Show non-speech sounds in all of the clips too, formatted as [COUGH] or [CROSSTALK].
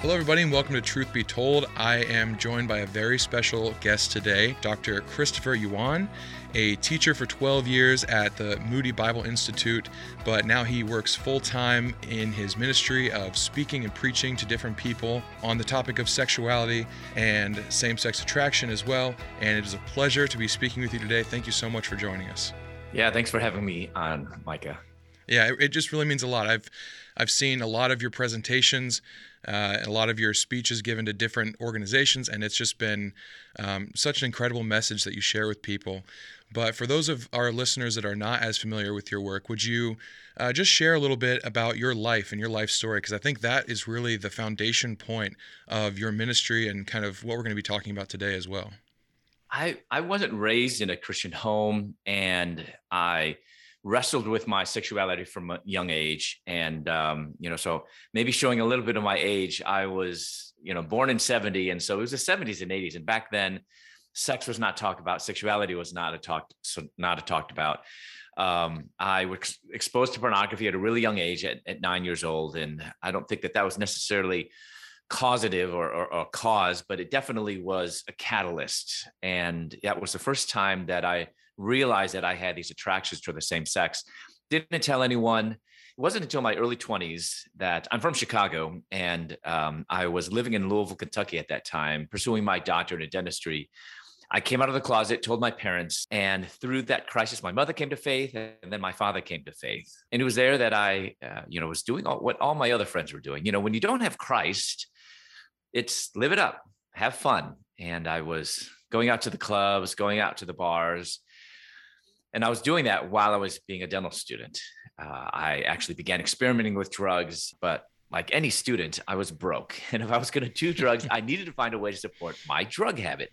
Hello, everybody, and welcome to Truth Be Told. I am joined by a very special guest today, Dr. Christopher Yuan, a teacher for 12 years at the Moody Bible Institute, but now he works full time in his ministry of speaking and preaching to different people on the topic of sexuality and same sex attraction as well. And it is a pleasure to be speaking with you today. Thank you so much for joining us. Yeah, thanks for having me on, Micah. Yeah, it, just really means a lot. I've I've seen a lot of your presentations, uh, a lot of your speeches given to different organizations, and it's just been um, such an incredible message that you share with people. But for those of our listeners that are not as familiar with your work, would you uh, just share a little bit about your life and your life story? Because I think that is really the foundation point of your ministry and kind of what we're going to be talking about today as well. I, I wasn't raised in a Christian home, and I wrestled with my sexuality from a young age. And um, you know so maybe showing a little bit of my age i was you know born in 70 and so it was the 70s and 80s and back then sex was not talked about. Sexuality was not a talked so not a talked about. Um, i was exposed to pornography at a really young age at, at nine years old. And i don't think that that was necessarily causative or, or, or cause but it definitely was a catalyst. And that was the first time that i realized that I had these attractions to the same sex. Didn't tell anyone. It wasn't until my early 20s that I'm from Chicago and um, I was living in Louisville, Kentucky at that time, pursuing my doctorate in dentistry. I came out of the closet, told my parents, and through that crisis, my mother came to faith, and then my father came to faith. And it was there that I, uh, you know, was doing all, what all my other friends were doing. You know, when you don't have Christ, it's live it up, have fun. And I was going out to the clubs, going out to the bars, and I was doing that while I was being a dental student. Uh, I actually began experimenting with drugs, but like any student, I was broke. [LAUGHS] And if I was going to do drugs, I needed to find a way to support my drug habit.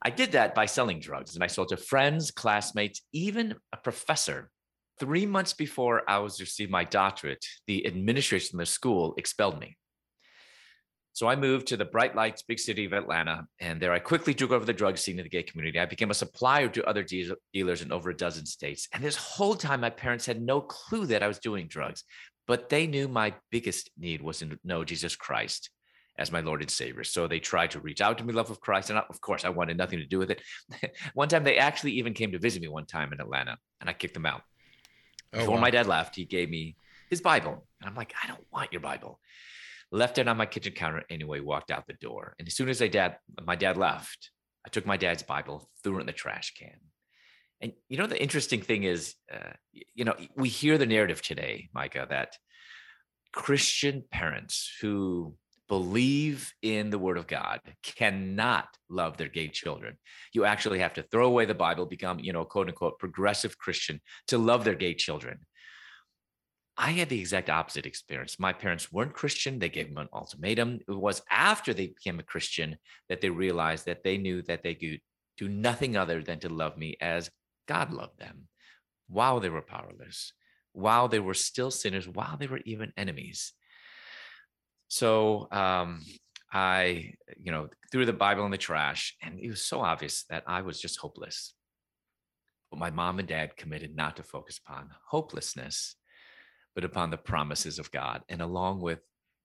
I did that by selling drugs, and I sold to friends, classmates, even a professor. Three months before I was to receive my doctorate, the administration of the school expelled me. So I moved to the bright lights, big city of Atlanta, and there I quickly took over the drug scene in the gay community. I became a supplier to other de- dealers in over a dozen states. And this whole time, my parents had no clue that I was doing drugs, but they knew my biggest need was to know Jesus Christ as my Lord and Savior. So they tried to reach out to me, love of Christ. And of course, I wanted nothing to do with it. [LAUGHS] one time, they actually even came to visit me one time in Atlanta, and I kicked them out. Oh, Before wow. my dad left, he gave me his Bible. And I'm like, I don't want your Bible left it on my kitchen counter anyway, walked out the door. And as soon as I dad, my dad left, I took my dad's Bible, threw it in the trash can. And you know, the interesting thing is, uh, you know, we hear the narrative today, Micah, that Christian parents who believe in the word of God cannot love their gay children. You actually have to throw away the Bible, become, you know, quote unquote, progressive Christian to love their gay children. I had the exact opposite experience. My parents weren't Christian. They gave them an ultimatum. It was after they became a Christian that they realized that they knew that they could do nothing other than to love me as God loved them while they were powerless, while they were still sinners, while they were even enemies. So um, I, you know, threw the Bible in the trash, and it was so obvious that I was just hopeless. But my mom and dad committed not to focus upon hopelessness but upon the promises of God. And along with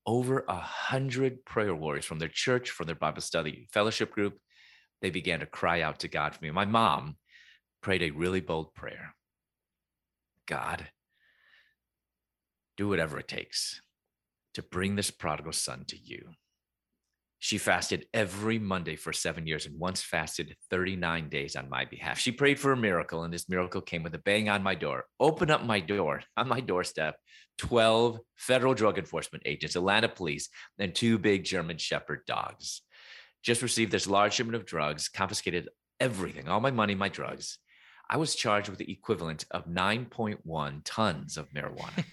over a hundred prayer warriors from their church, from their Bible study fellowship group, they began to cry out to God for me. My mom prayed a really bold prayer God, do whatever it takes to bring this prodigal son to you. She fasted every Monday for seven years and once fasted 39 days on my behalf. She prayed for a miracle, and this miracle came with a bang on my door. Open up my door [LAUGHS] on my doorstep 12 federal drug enforcement agents, Atlanta police, and two big German Shepherd dogs. Just received this large shipment of drugs, confiscated everything, all my money, my drugs. I was charged with the equivalent of 9.1 tons of marijuana.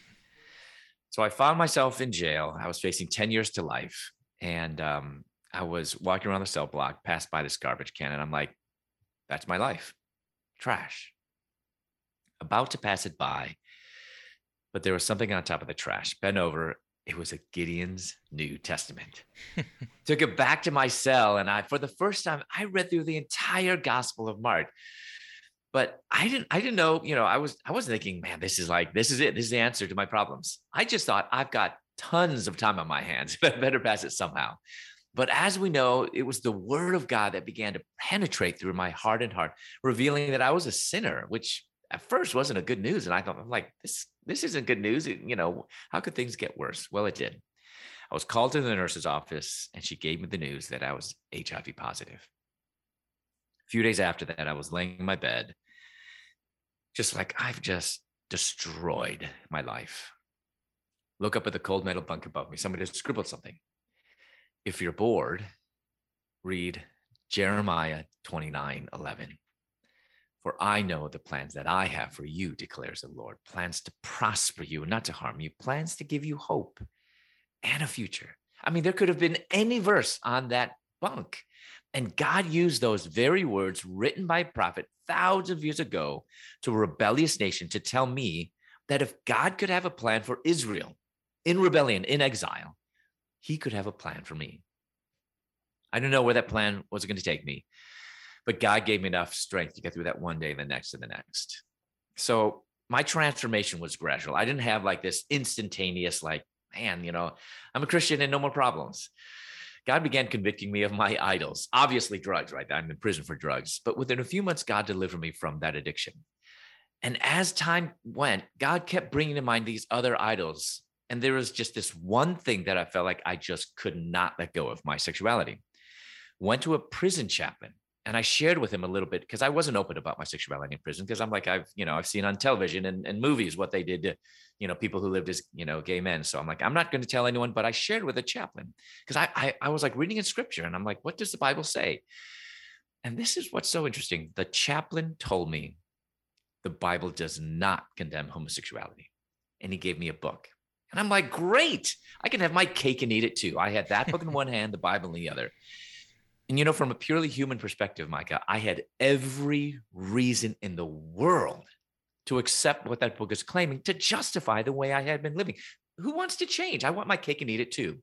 [LAUGHS] so I found myself in jail. I was facing 10 years to life and um, I was walking around the cell block, passed by this garbage can, and I'm like, that's my life, trash. About to pass it by, but there was something on top of the trash. Bent over, it was a Gideon's New Testament. [LAUGHS] Took it back to my cell, and I, for the first time, I read through the entire Gospel of Mark. But I didn't, I didn't know, you know, I was, I was thinking, man, this is like, this is it. This is the answer to my problems. I just thought I've got tons of time on my hands. [LAUGHS] But better pass it somehow. But as we know, it was the word of God that began to penetrate through my heart and heart, revealing that I was a sinner, which at first wasn't a good news. And I thought, I'm like, this, this isn't good news. You know, how could things get worse? Well, it did. I was called to the nurse's office and she gave me the news that I was HIV positive. A few days after that, I was laying in my bed, just like I've just destroyed my life. Look up at the cold metal bunk above me. Somebody has scribbled something. If you're bored, read Jeremiah 29 11. For I know the plans that I have for you, declares the Lord plans to prosper you not to harm you, plans to give you hope and a future. I mean, there could have been any verse on that bunk. And God used those very words written by a prophet thousands of years ago to a rebellious nation to tell me that if God could have a plan for Israel in rebellion, in exile, he could have a plan for me. I don't know where that plan was going to take me, but God gave me enough strength to get through that one day, the next, and the next. So my transformation was gradual. I didn't have like this instantaneous, like, man, you know, I'm a Christian and no more problems. God began convicting me of my idols, obviously drugs, right? I'm in prison for drugs. But within a few months, God delivered me from that addiction. And as time went, God kept bringing to mind these other idols. And there was just this one thing that I felt like I just could not let go of my sexuality. Went to a prison chaplain and I shared with him a little bit because I wasn't open about my sexuality in prison because I'm like I've you know I've seen on television and, and movies what they did to you know people who lived as you know gay men. So I'm like I'm not going to tell anyone, but I shared with a chaplain because I, I I was like reading in scripture and I'm like what does the Bible say? And this is what's so interesting. The chaplain told me the Bible does not condemn homosexuality, and he gave me a book. And I'm like, great, I can have my cake and eat it too. I had that book in one hand, the Bible in the other. And you know, from a purely human perspective, Micah, I had every reason in the world to accept what that book is claiming to justify the way I had been living. Who wants to change? I want my cake and eat it too.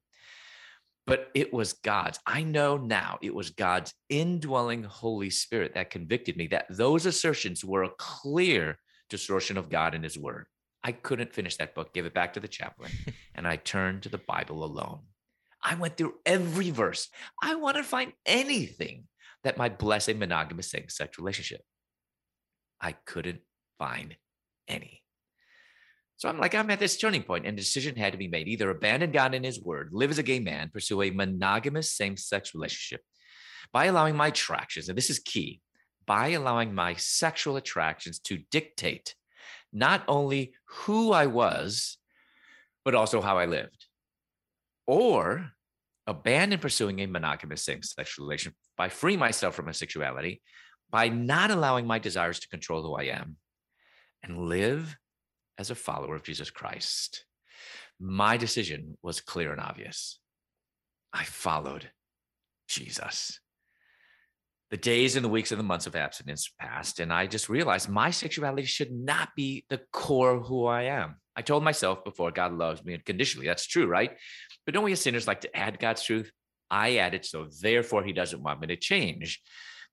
But it was God's. I know now it was God's indwelling Holy Spirit that convicted me that those assertions were a clear distortion of God and His Word. I couldn't finish that book, gave it back to the chaplain, [LAUGHS] and I turned to the Bible alone. I went through every verse. I want to find anything that might bless a monogamous same sex relationship. I couldn't find any. So I'm like, I'm at this turning point, and a decision had to be made either abandon God and his word, live as a gay man, pursue a monogamous same sex relationship by allowing my attractions, and this is key, by allowing my sexual attractions to dictate not only who I was, but also how I lived. Or abandon pursuing a monogamous same sex relation by freeing myself from my sexuality, by not allowing my desires to control who I am, and live as a follower of Jesus Christ. My decision was clear and obvious. I followed Jesus. The days and the weeks and the months of abstinence passed, and I just realized my sexuality should not be the core of who I am. I told myself before God loves me unconditionally. That's true, right? But don't we as sinners like to add God's truth? I add it, so therefore he doesn't want me to change.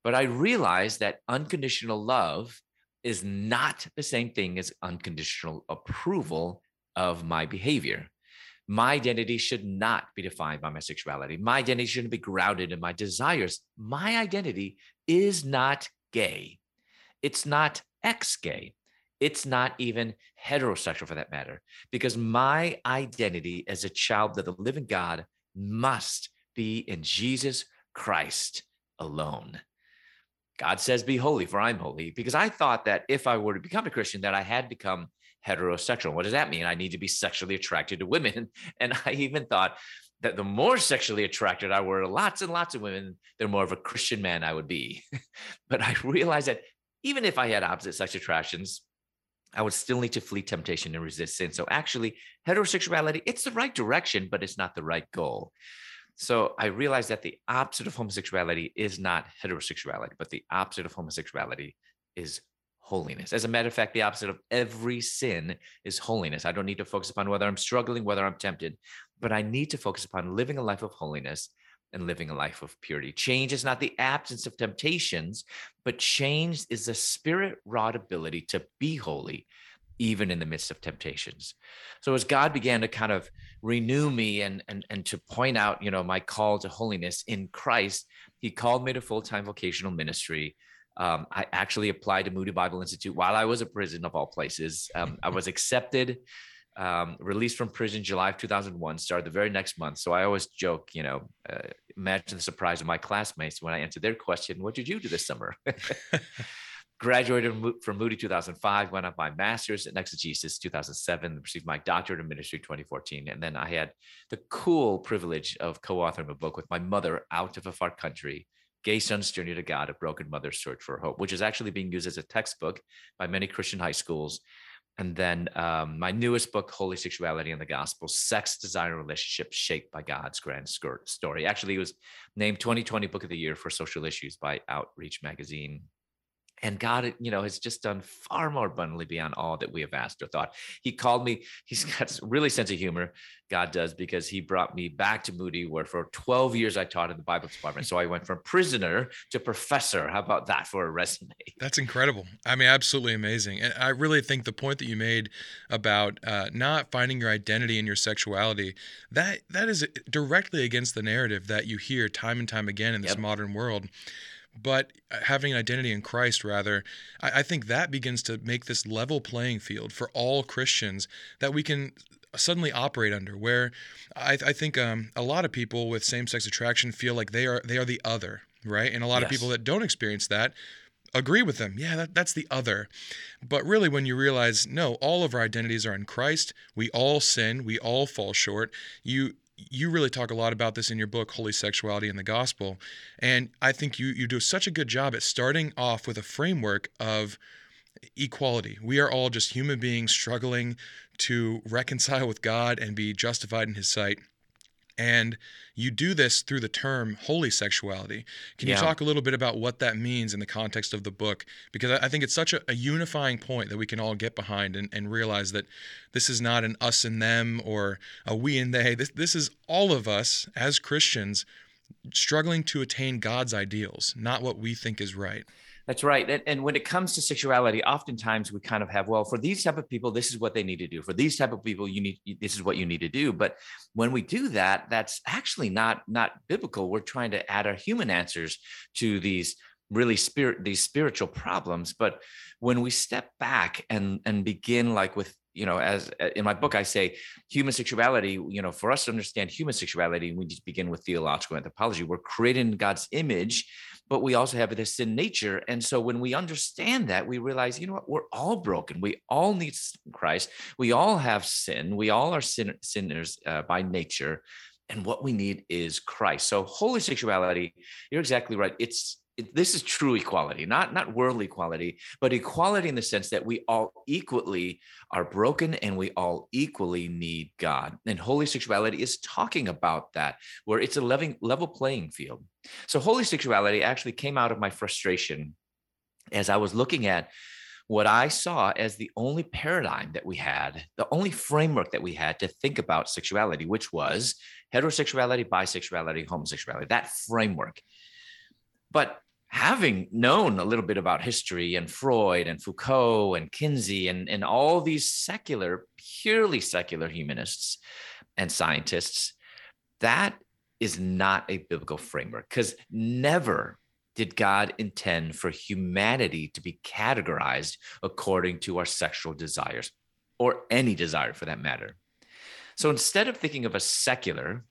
But I realized that unconditional love is not the same thing as unconditional approval of my behavior. My identity should not be defined by my sexuality. My identity shouldn't be grounded in my desires. My identity is not gay. It's not ex gay. It's not even heterosexual for that matter, because my identity as a child of the living God must be in Jesus Christ alone. God says, Be holy, for I'm holy, because I thought that if I were to become a Christian, that I had become heterosexual. What does that mean? I need to be sexually attracted to women. [LAUGHS] And I even thought that the more sexually attracted I were to lots and lots of women, the more of a Christian man I would be. [LAUGHS] but I realized that even if I had opposite sex attractions, I would still need to flee temptation and resist sin. So actually, heterosexuality, it's the right direction, but it's not the right goal. So I realized that the opposite of homosexuality is not heterosexuality, but the opposite of homosexuality is holiness. As a matter of fact, the opposite of every sin is holiness. I don't need to focus upon whether I'm struggling, whether I'm tempted, but I need to focus upon living a life of holiness and living a life of purity. Change is not the absence of temptations, but change is the spirit wrought ability to be holy even in the midst of temptations. So as God began to kind of renew me and and and to point out, you know, my call to holiness in Christ, He called me to full time vocational ministry. Um, I actually applied to Moody Bible Institute while I was in prison, of all places. Um, I was accepted, um, released from prison July of 2001, started the very next month. So I always joke, you know, uh, imagine the surprise of my classmates when I answered their question, What did you do this summer? [LAUGHS] [LAUGHS] graduated from Moody 2005, went on my master's in exegesis 2007, received my doctorate in ministry 2014. And then I had the cool privilege of co authoring a book with my mother out of a far country, Gay Son's Journey to God, A Broken Mother's Search for Hope, which is actually being used as a textbook by many Christian high schools. And then um, my newest book, Holy Sexuality and the Gospel Sex, Desire, and Relationship Shaped by God's Grand Story. Actually, it was named 2020 Book of the Year for Social Issues by Outreach Magazine and God, you know, has just done far more abundantly beyond all that we have asked or thought. He called me, [LAUGHS] he's got really sense of humor, God does, because he brought me back to Moody, where for 12 years I taught in the Bible department. So I went from prisoner to professor. How about that for a resume? That's incredible. I mean, absolutely amazing. And I really think the point that you made about uh, not finding your identity in your sexuality, that that is directly against the narrative that you hear time and time again in this yep. modern world but uh, having an identity in Christ, rather, I, I think that begins to make this level playing field for all Christians that we can suddenly operate under where I, I think um, a lot of people with same-sex attraction feel like they are they are the other right? And a lot yes. of people that don't experience that agree with them. Yeah that, that's the other. But really when you realize no all of our identities are in christ we all sin we all fall short you you really talk a lot about this in your book holy sexuality and the gospel and i think you you do such a good job at starting off with a framework of equality. We are all just human beings struggling to reconcile with god and be justified in his sight and you do this through the term holy sexuality. Can you talk a little bit about what that means in the context of the book? Because I think it's such a, a unifying point that we can all get behind and, and, realize that this is not an us and them or a we and they. This, this is all of us as Christians struggling to attain God's ideals, not what we think is right. That's right. And, and, when it comes to sexuality, oftentimes we kind of have, well, for these type of people, this is what they need to do. For these type of people, you need this is what you need to do. But when we do that, that's actually not not biblical. We're trying to add our human answers to these really spirit these spiritual problems. But when we step back and and begin like with you know as in my book i say human sexuality you know for us to understand human sexuality we need to begin with theological anthropology we're created in god's image but we also have this sin nature. And so when we understand that we realize you know what? We're all broken. We all need christ. We all have sin. We all are sin- sinners uh, by nature. And what we need is christ. So holy sexuality you're exactly right. It's this is true equality, not not worldly equality, but equality in the sense that we all equally are broken and we all equally need God. And holy sexuality is talking about that, where it's a level, level playing field. So holy sexuality actually came out of my frustration as I was looking at what I saw as the only paradigm that we had, the only framework that we had to think about sexuality, which was heterosexuality, bisexuality, homosexuality, that framework. But having known a little bit about history and Freud and Foucault and Kinsey and, and all these secular, purely secular humanists and scientists, that is not a biblical framework because never did God intend for humanity to be categorized according to our sexual desires or any desire for that matter. So instead of thinking of a secular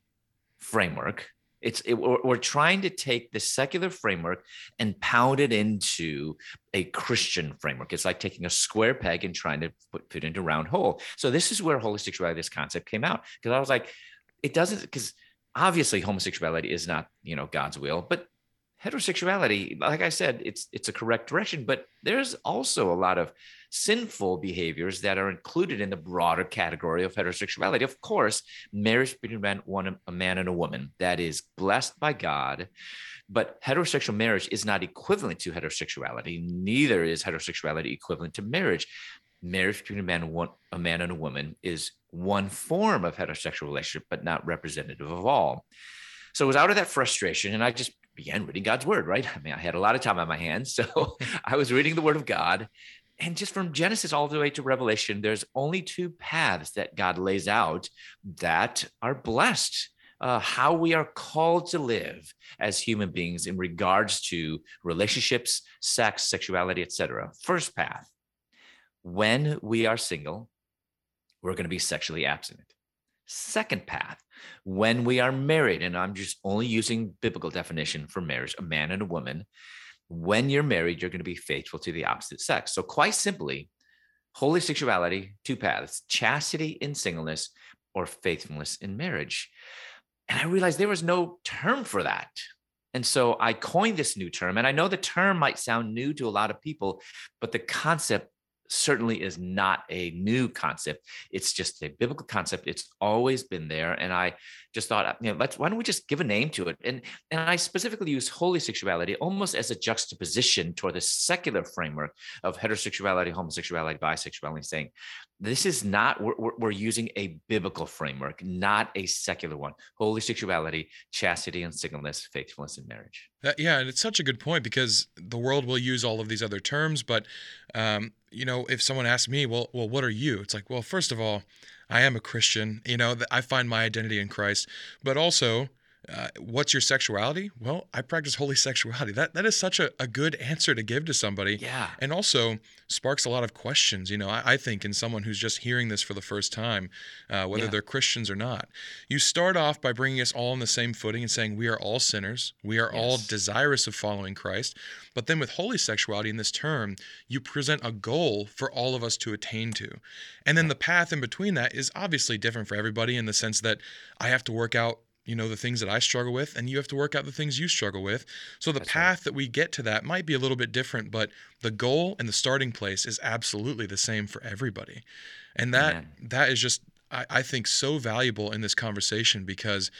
framework, it's it, we're, we're trying to take the secular framework and pound it into a Christian framework. It's like taking a square peg and trying to put, put it into a round hole. So this is where holy sexuality, this concept came out because I was like, it doesn't because obviously homosexuality is not you know God's will, but heterosexuality, like I said, it's it's a correct direction, but there's also a lot of sinful behaviors that are included in the broader category of heterosexuality. Of course, marriage between one, a man and a woman that is blessed by God, but heterosexual marriage is not equivalent to heterosexuality. Neither is heterosexuality equivalent to marriage. Marriage between a man one, a man and a woman is one form of heterosexual relationship, but not representative of all. So it was out of that frustration, and I just began reading God's word, right? I mean, I had a lot of time on my hands. [LAUGHS] So I was reading the word of God and just from Genesis all the way to Revelation, there's only two paths that God lays out that are blessed. Uh, how we are called to live as human beings in regards to relationships, sex, sexuality, etc. First path: when we are single, we're going to be sexually abstinent. Second path: when we are married, and I'm just only using biblical definition for marriage, a man and a woman when you're married, you're going to be faithful to the opposite sex. So, quite simply, holy sexuality, two paths chastity in singleness or faithfulness in marriage. And I realized there was no term for that. And so I coined this new term. And I know the term might sound new to a lot of people, but the concept certainly is not a new concept. It's just a biblical concept. It's always been there. And I just thought, you know, let's why don't we just give a name to it? And and I specifically use holy sexuality almost as a juxtaposition toward the secular framework of heterosexuality, homosexuality, bisexuality, saying this is not we're, we're using a biblical framework, not a secular one. Holy sexuality, chastity and singleness, faithfulness in marriage. That, yeah, and it's such a good point because the world will use all of these other terms, but um, you know, if someone asks me, well, well, what are you? It's like, well, first of all, I am a Christian. You know, I find my identity in Christ, but also uh, what's your sexuality? Well, I practice holy [LAUGHS] sexuality. That that is such a, a good answer to give to somebody. Yeah. And also sparks a lot of questions. You know, I, I think in someone who's just hearing this for the first time, uh, whether yeah. they're Christians or not, you start off by bringing us all on the same footing and saying we are all sinners. We are yes. all desirous of following Christ. But then with holy sexuality in this term, you present a goal for all of us to attain to. And then the path in between that is obviously different for everybody in the sense that I have to work out you know the things that I struggle with and you have to work out the things you struggle with. So the That's path right. that we get to that might be a little bit different, but the goal and the starting place is absolutely the same for everybody. And that Man. that is just I, I think so valuable in this conversation because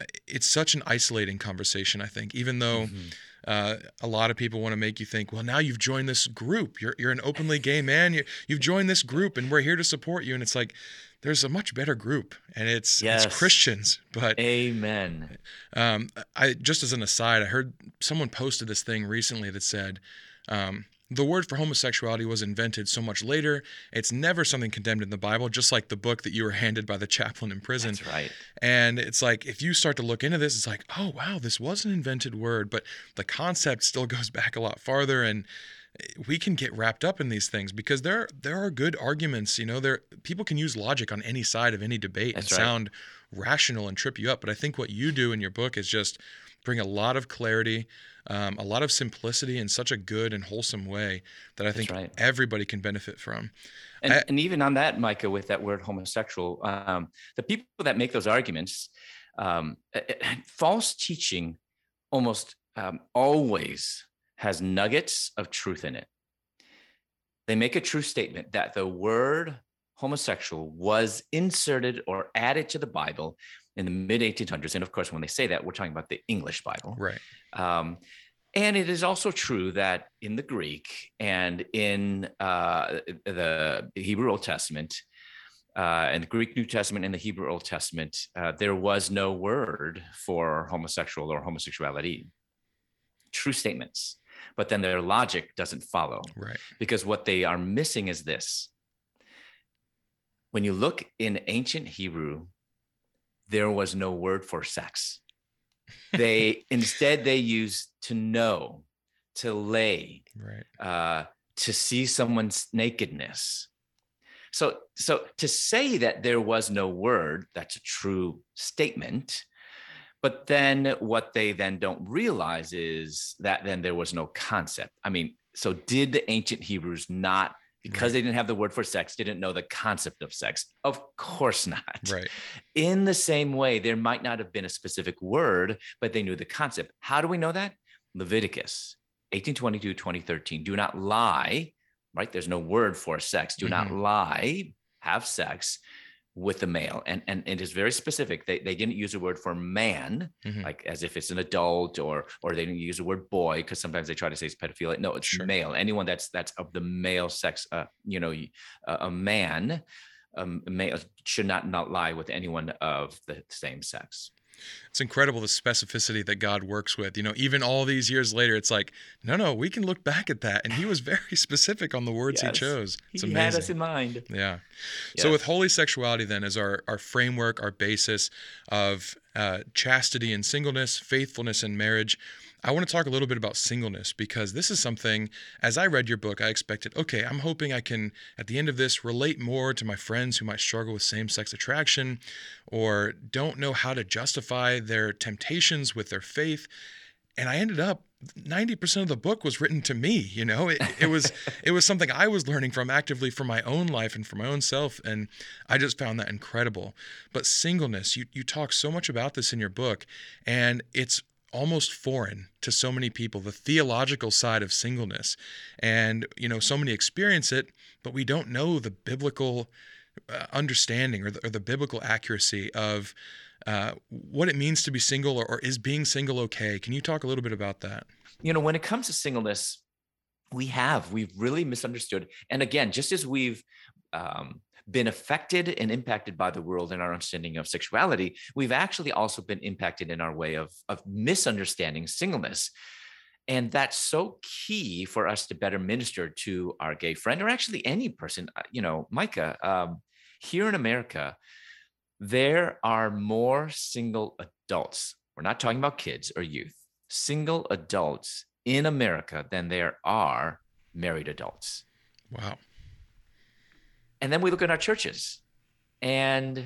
uh, it's such an isolating conversation, I think, even though mm-hmm. Uh, a lot of people want to make you think, well, now you've joined this group. You're, you're an openly gay man. You, you've joined this group, and we're here to support you. And it's like, there's a much better group, and it's yes. it's Christians. But Amen. Um, I just as an aside, I heard someone posted this thing recently that said. Um, the word for homosexuality was invented so much later. It's never something condemned in the Bible, just like the book that you were handed by the chaplain in prison. That's right. And it's like, if you start to look into this, it's like, oh, wow, this was an invented word, but the concept still goes [LAUGHS] back a lot farther. And we can get wrapped up in these things because there there are good arguments. You know, there people can use logic on any side of any debate That's and right. sound rational and trip you up. But I think what you do in your book is just bring a lot of clarity, um, a lot of simplicity in such a good and wholesome way that I think right. everybody can benefit from. And, I, and, even on that, Micah, with that word homosexual, um, the people that make those arguments, um, false teaching almost um, always has nuggets of truth in it. They make a true statement that the word homosexual was inserted or added to the Bible in the mid 1800s. And of course, when they say that, we're talking about the English Bible. Right. Um, and it is also true that in the Greek and in uh, the Hebrew Old Testament, uh, and the Greek New Testament and the Hebrew Old Testament, uh, there was no word for homosexual or homosexuality. True statements but then their logic doesn't follow. Right. Because what they are missing is this. When you look in ancient Hebrew, there was no word for sex. They [LAUGHS] instead they used to know, to lay, right. uh, to see someone's nakedness. So, so to say that there was no word, that's a true statement. But then what they then don't realize is that then there was no concept. I mean, so did the ancient Hebrews not because they didn't have the word for sex, didn't know the concept of sex? Of course not. Right. In the same way, there might not have been a specific word, but they knew the concept. How do we know that? Leviticus 1822, 2013. Do not lie, right? There's no word for sex. Do mm-hmm. not lie, have sex with the male and and it is very specific they, they didn't use a word for man mm-hmm. like as if it's an adult or or they didn't use the word boy because sometimes they try to say it's pedophilia no it's sure. male anyone that's that's of the male sex uh you know a, a man um, male should not not lie with anyone of the same sex It's incredible the specificity that God works with. You know, even all these years later, it's like, no, no, we can look back at that. And he was very [LAUGHS] specific on the words Yes. he chose. It's he amazing. had us in mind. Yeah. So with holy sexuality then as our our framework, our basis of uh, chastity and singleness, faithfulness and marriage. I want to talk a little bit about singleness because this is something. As I read your book, I expected, okay, I'm hoping I can at the end of this relate more to my friends who might struggle with same-sex attraction, or don't know how to justify their temptations with their faith. And I ended up 90% of the book was written to me you know it, it was [LAUGHS] it was something i was learning from actively for my own life and for my own self and i just found that incredible but singleness you you talk so much about this in your book and it's almost foreign to so many people the theological side of singleness. And you know so many experience it but we don't know the biblical uh, understanding or the, or the biblical accuracy of uh, what it means to be single or, or is being single okay. Can you talk a little bit about that? You know, when it comes to singleness, we have we've really misunderstood. And again, just as we've um, been affected and impacted by the world and our understanding of sexuality, we've actually also been impacted in our way of of misunderstanding singleness. And that's so key for us to better minister to our gay friend or actually any person. Uh, You know, Micah, um, here in America, there are more single adults. We're not talking about kids or youth, single adults in America than there are married adults. wow And then we look at our churches and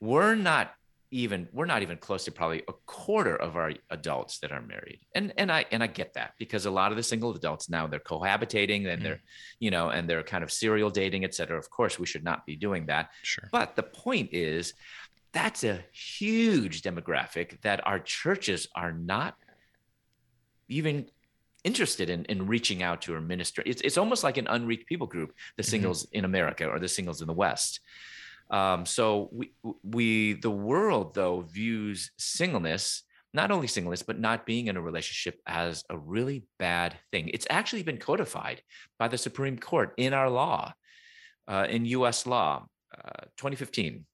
we're not even we're not even close to probably a quarter of our adults that are married. And and I and I get that because a lot of the single adults now they're cohabitating and they're, mm. you know, and they're kind of serial dating, et cetera. Of course, we should not be doing that. sure But the point is, that's a huge demographic that our churches are not even interested in, in reaching out to or minister. It's, it's almost like an unreached people group, the Mhm. singles in America or the singles in the West. Um, so we, we, the world though views singleness, not only singleness, but not being in a relationship as a really bad thing. It's actually been codified by the Supreme Court in our law, uh, in U.S. law, uh, 2015.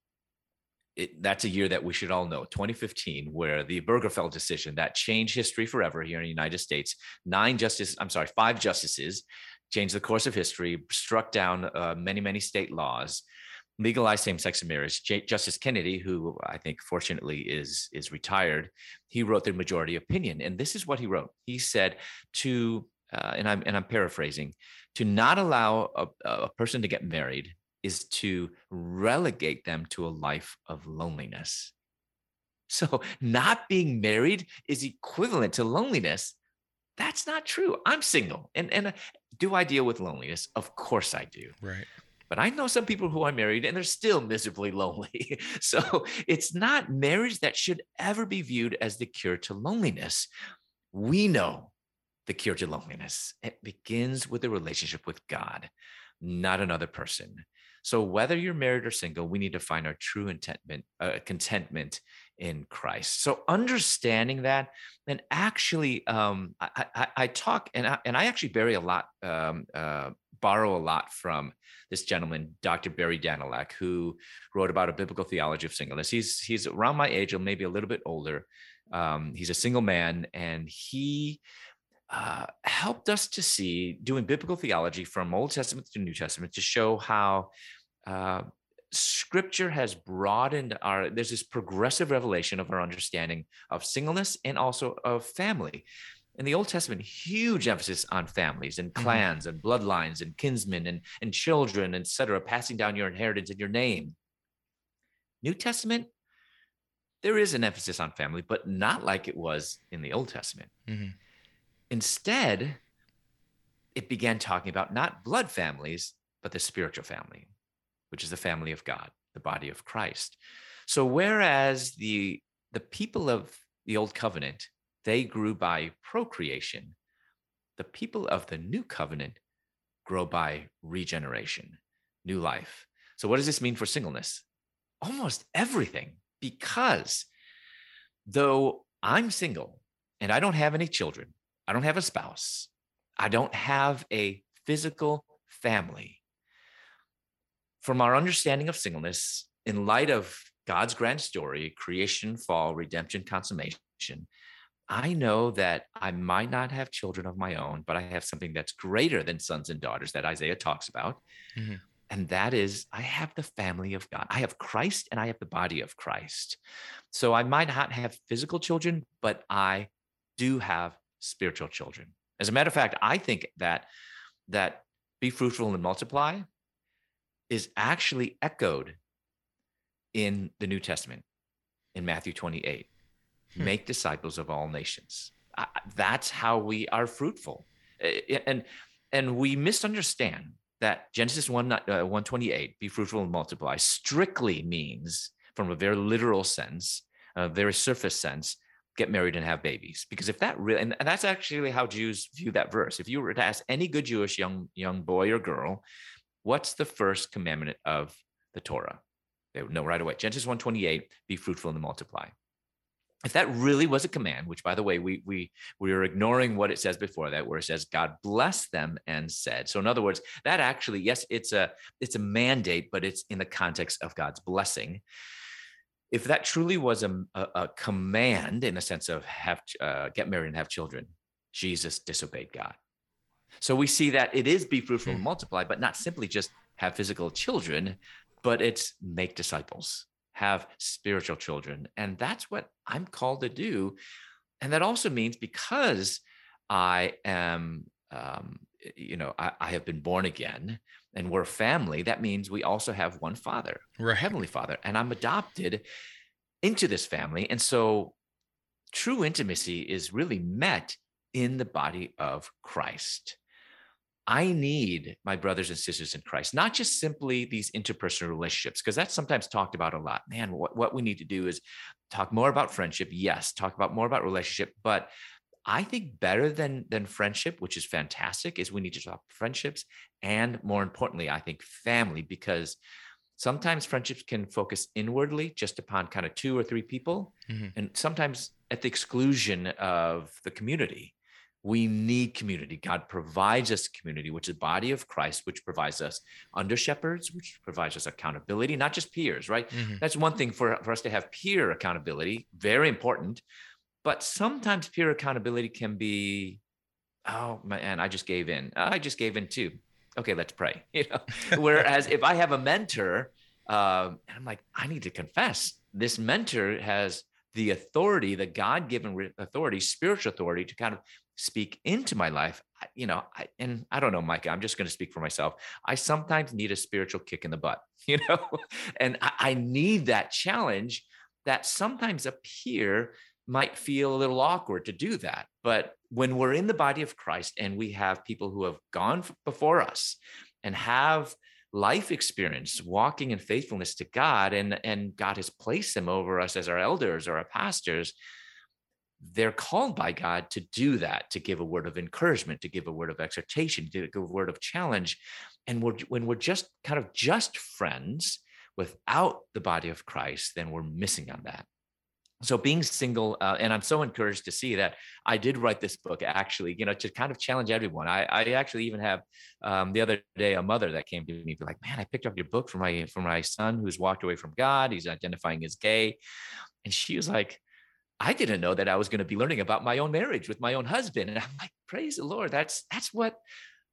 It, that's a year that we should all know 2015 where the Obergefell decision that changed history forever here in the United States nine justices I'm sorry five justices changed the course of history struck down uh, many many state laws legalized same-sex marriage. J- Justice Kennedy who I think fortunately is is retired he wrote the majority opinion and this is what he wrote. He said to uh, and I'm and I'm paraphrasing to not allow a, a person to get married is to relegate them to a life of loneliness. So, not being married is equivalent to loneliness. That's not true. I'm single. And, and uh, do I deal with loneliness? Of course I do. right But I know some people who are married and they're still miserably [LAUGHS] lonely. So, it's not marriage that should ever be viewed as the cure to loneliness. We know the cure to loneliness. It begins with a relationship with God, not another person. So whether you're married or single, we need to find our true contentment, uh, contentment in Christ. So understanding that, and actually, um, I, I, I talk and I, and I actually bury a lot, um, uh, borrow a lot from this gentleman, Dr. Barry Danylak, who wrote about a biblical theology of singleness. He's he's around my age, or maybe a little bit older. Um, he's a single man, and he uh, helped us to see doing biblical theology from Old Testament to New Testament to show how uh, Scripture has broadened our. There's this progressive revelation of our understanding of singleness and also of family. In the Old Testament, huge emphasis on families and Mhm. clans and bloodlines and kinsmen and, and children, et cetera, passing down your inheritance and your name. New Testament, there is an emphasis on family, but not like it was in the Old Testament. Mhm. Instead, it began talking about not blood families, but the spiritual family, which is the family of God, the body of Christ. So whereas the the people of the old covenant, they grew by procreation, the people of the new covenant grow by regeneration, new life. So what does this mean for singleness? Almost everything, because though I'm single and I don't have any children, I don't have a spouse. I don't have a physical family. From our understanding of singleness, in light of God's grand story, creation, fall, redemption, consummation, I know that I might not have children of my own, but I have something that's greater than sons and daughters that Isaiah talks about. Mm-hmm. And that is, I have the family of God. I have Christ and I have the body of Christ. So I might not have physical children, but I do have spiritual children. As a matter of fact, I think that that be fruitful and multiply is actually echoed in the New Testament in Matthew 28. Hmm. Make disciples of all nations. That's how we are fruitful. And and we misunderstand that Genesis 1 uh, 128, be fruitful and multiply, strictly means from a very literal sense, a very surface sense, get married and have babies. Because if that really and, and that's actually how Jews view that verse. If you were to ask any good Jewish young young boy or girl, what's the first commandment of the Torah? They would know right away. Genesis 128, be fruitful and multiply. If that really was a command, which by the way, we we we are ignoring what it says before that, where it says God blessed them and said. So in other words, that actually, yes, it's a it's a mandate, but it's in the context of God's blessing. If that truly was a, a, a command in the sense of have uh, get married and have children, Jesus disobeyed God. So we see that it is be fruitful and hmm. multiply, but not simply just have physical children, but it's make disciples, have spiritual children. And that's what I'm called to do. And that also means because I am, um, you know, I, I, have been born again and we're a family, that means we also have one father, we're a heavenly father, and I'm adopted into this family. And so true intimacy is really met in the body of Christ. I need my brothers and sisters in Christ, not just simply these interpersonal relationships, because that's sometimes talked about a lot. Man, what, what we need to do is talk more about friendship. Yes, talk about more about relationship. But I think better than than friendship, which is fantastic, is we need to talk friendships and more importantly, I think family, because sometimes friendships can focus inwardly just upon kind of two or three people, mm-hmm. and sometimes at the exclusion of the community we need community. God provides us community, which is the body of Christ, which provides us under shepherds, which provides us accountability, not just peers, right? Mm-hmm. That's one thing for, for us to have peer accountability, very important. But sometimes peer accountability can be, oh man, I just gave in. I just gave in too. Okay, let's pray. [LAUGHS] You know, whereas if I have a mentor, uh, I'm like, I need to confess. This mentor has the authority, the God given authority, spiritual authority to kind of speak into my life you know I, and i don't know micah i'm just going to speak for myself i sometimes need a spiritual kick in the butt [LAUGHS] you know and I, I need that challenge that sometimes a peer might feel a little awkward to do that but when we're in the body of christ and we have people who have gone before us and have life experience walking in faithfulness to god and and god has placed them over us as our elders or our pastors they're called by God to do that, to give a word of encouragement, to give a word of exhortation, to give a word of challenge. And we're, when we're just kind of just friends without the body of Christ, then we're missing on that. So being single, uh, and I'm so encouraged to see that I did write this book actually, you know, to kind of challenge everyone. I, I actually even have um, the other day a mother that came to me be like, man, I picked up your book for my for my son who's walked away from God. He's identifying as gay, and she was like, I didn't know that I was going to be learning about my own marriage with my own husband. And I'm like, praise the Lord. That's that's what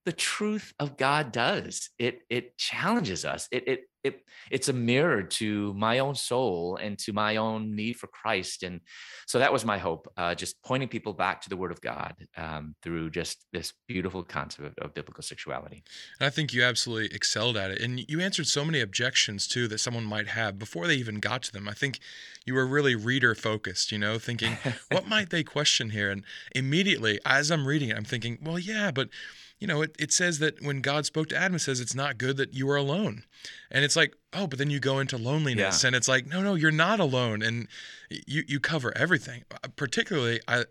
the truth of God does. It it challenges us. It it it it's a mirror to my own soul and to my own need for Christ. And so that was my hope, uh, just pointing people back to the Word of God um, through just this beautiful concept of, of biblical sexuality. And I think you absolutely excelled at it, and you answered so many objections too that someone might have before they even got to them. I think you were really reader focused, you know, thinking [LAUGHS] what might they question here, and immediately as I'm reading it, I'm thinking, well, yeah, but you know, it, it says that when God spoke to Adam, it says it's not good that you are alone. And it's like, oh, but then you go into loneliness yeah. and it's like, no, no, you're not alone. And you, you cover everything. Uh, particularly, I,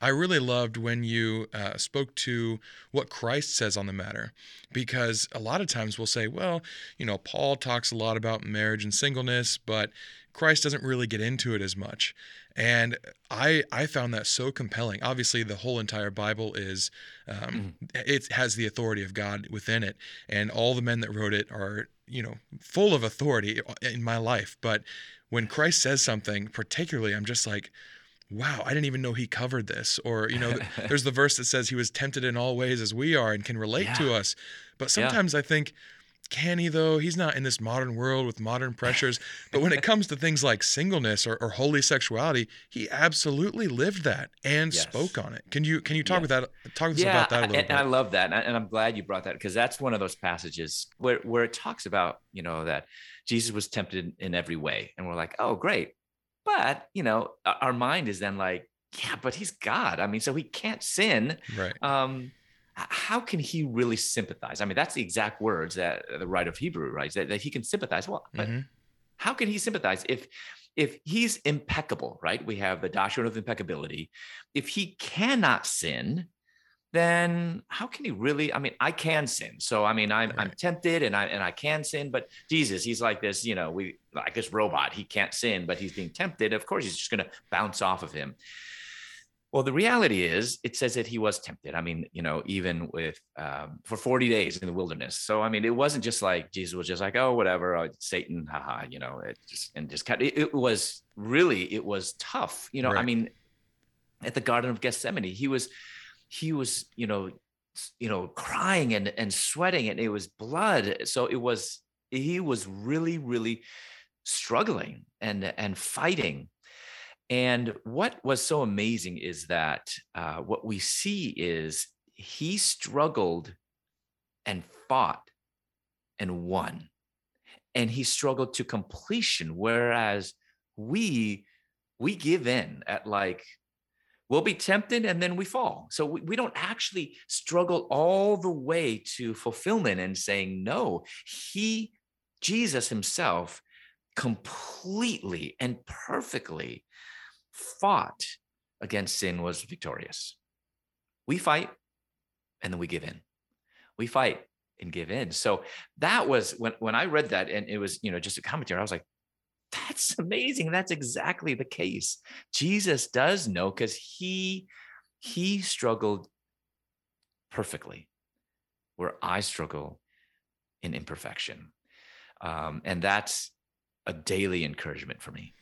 I really loved when you uh, spoke to what Christ says on the matter, because a lot of times we'll say, well, you know, Paul talks a lot about marriage and singleness, but Christ doesn't really get into it as much. And I I found that so compelling. Obviously, the whole entire Bible is um, mm. it has the authority of God within it, and all the men that wrote it are you know full of authority in my life. But when Christ says something, particularly, I'm just like, wow, I didn't even know he covered this. Or, you know, [LAUGHS] there's the verse that says he was tempted in all ways as we are and can relate yeah. to us. But sometimes yeah. I think, can he though? He's not in this modern world with modern pressures. [LAUGHS] but when it comes to things like singleness or, or holy sexuality, he absolutely lived that and yes. spoke on it. Can you can you talk yeah. with that talk yeah, about that a little and, bit? I love that, and I'm glad you brought that because that's one of those passages where where it talks about you know that Jesus was tempted in every way, and we're like, oh great, but you know our mind is then like, yeah, but he's God. I mean, so he can't sin. Right. Um, how can he really sympathize? I mean, that's the exact words that the writer of Hebrew writes that, that he can sympathize. Well, but mm-hmm. how can he sympathize if if he's impeccable, right? We have the doctrine of impeccability. If he cannot sin, then how can he really? I mean, I can sin. So I mean, I'm right. I'm tempted and I and I can sin, but Jesus, he's like this, you know, we like this robot. He can't sin, but he's being tempted. Of course, he's just gonna bounce off of him. Well, the reality is, it says that he was tempted. I mean, you know, even with um, for 40 days in the wilderness. So, I mean, it wasn't just like Jesus was just like, oh, whatever, oh, Satan, haha, you know, it just and just kind of, it, it was really, it was tough. You know, right. I mean, at the Garden of Gethsemane, he was, he was, you know, you know, crying and and sweating, and it was blood. So it was, he was really, really struggling and and fighting and what was so amazing is that uh, what we see is he struggled and fought and won. And he struggled to completion, whereas we we give in at like we'll be tempted and then we fall. So we, we don't actually struggle all the way to fulfillment and saying no. He, Jesus himself, completely and perfectly fought against sin was victorious. We fight and then we give in. We fight and give in. So that was when when I read that and it was, you know, just a commentary, I was like, that's amazing. That's exactly the case. Jesus does know because he he struggled perfectly where I struggle in imperfection. Um, and that's a daily encouragement for me.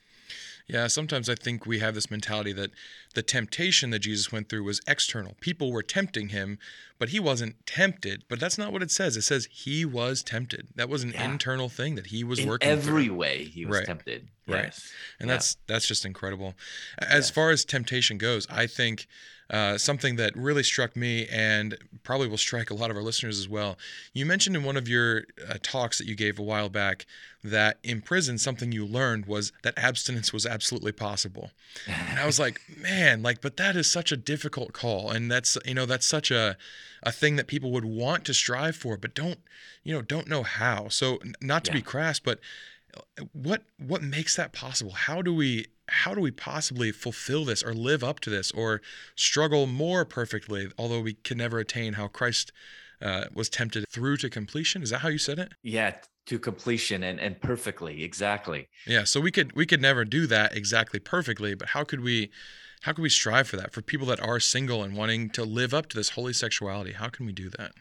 Yeah, sometimes I think we have this mentality that the temptation that Jesus went through was external. People were tempting him, but he wasn't tempted. But that's not what it says. It says he was tempted. That was an yeah. internal thing that he was working In working every through. way he was right. tempted. Right. Yes. And yeah. that's that's just incredible. As yes. far as temptation goes, I think uh, something that really struck me and probably will strike a lot of our listeners as well. You mentioned in one of your uh, talks that you gave a while back that in prison, something you learned was that abstinence was absolutely possible. And I was like, [LAUGHS] man, like, but that is such a difficult call. And that's, you know, that's such a, a thing that people would want to strive for, but don't, you know, don't know how. So, not to yeah. be crass, but what what makes that possible how do we how do we possibly fulfill this or live up to this or struggle more perfectly although we can never attain how christ uh, was tempted through to completion is that how you said it yeah to completion and, and perfectly exactly yeah so we could we could never do that exactly perfectly but how could we how can we strive for that for people that are single and wanting to live up to this holy sexuality how can we do that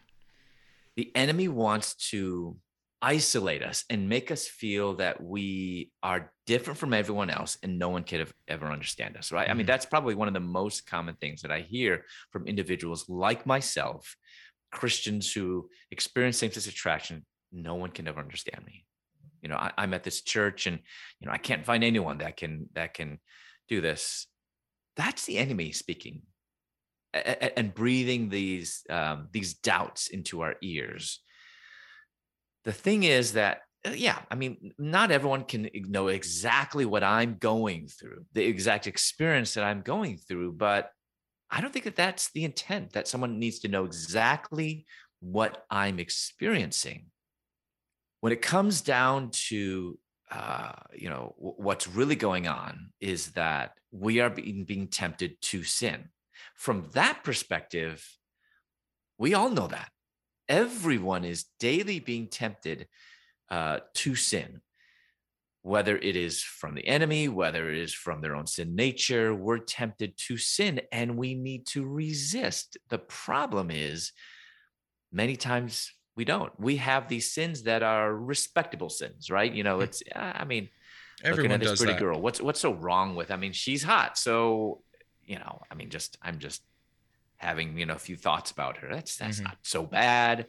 the enemy wants to isolate us and make us feel that we are different from everyone else and no one could have ever understand us right mm-hmm. i mean mm-hmm. that's probably one of the most common things that i hear from individuals like myself christians who experience same-sex attraction no one can ever understand me you know I, i'm at this church and you know i can't find anyone that can that can do this that's the enemy speaking and breathing these um, these doubts into our ears. The thing is that uh, yeah i mean not everyone can know exactly what i'm going through the exact experience that i'm going through but i don't think that that's the intent that someone needs to know exactly what i'm experiencing. When it comes down to uh, you know w- what's really going on is that we are being, being tempted to sin from that perspective we all know that everyone is daily being tempted uh, to sin, whether it is from the enemy, whether it is from their own sin nature. We're tempted to sin and we need to resist. The problem is, many times we don't. We have these sins that are respectable sins, right? You know, hmm. it's, I mean, Everyone looking at this does pretty that. girl. What's what's so wrong with? I mean, she's hot. So, you know, I mean, just I'm just having you know a few thoughts about her. That's that's Mhm. not so bad.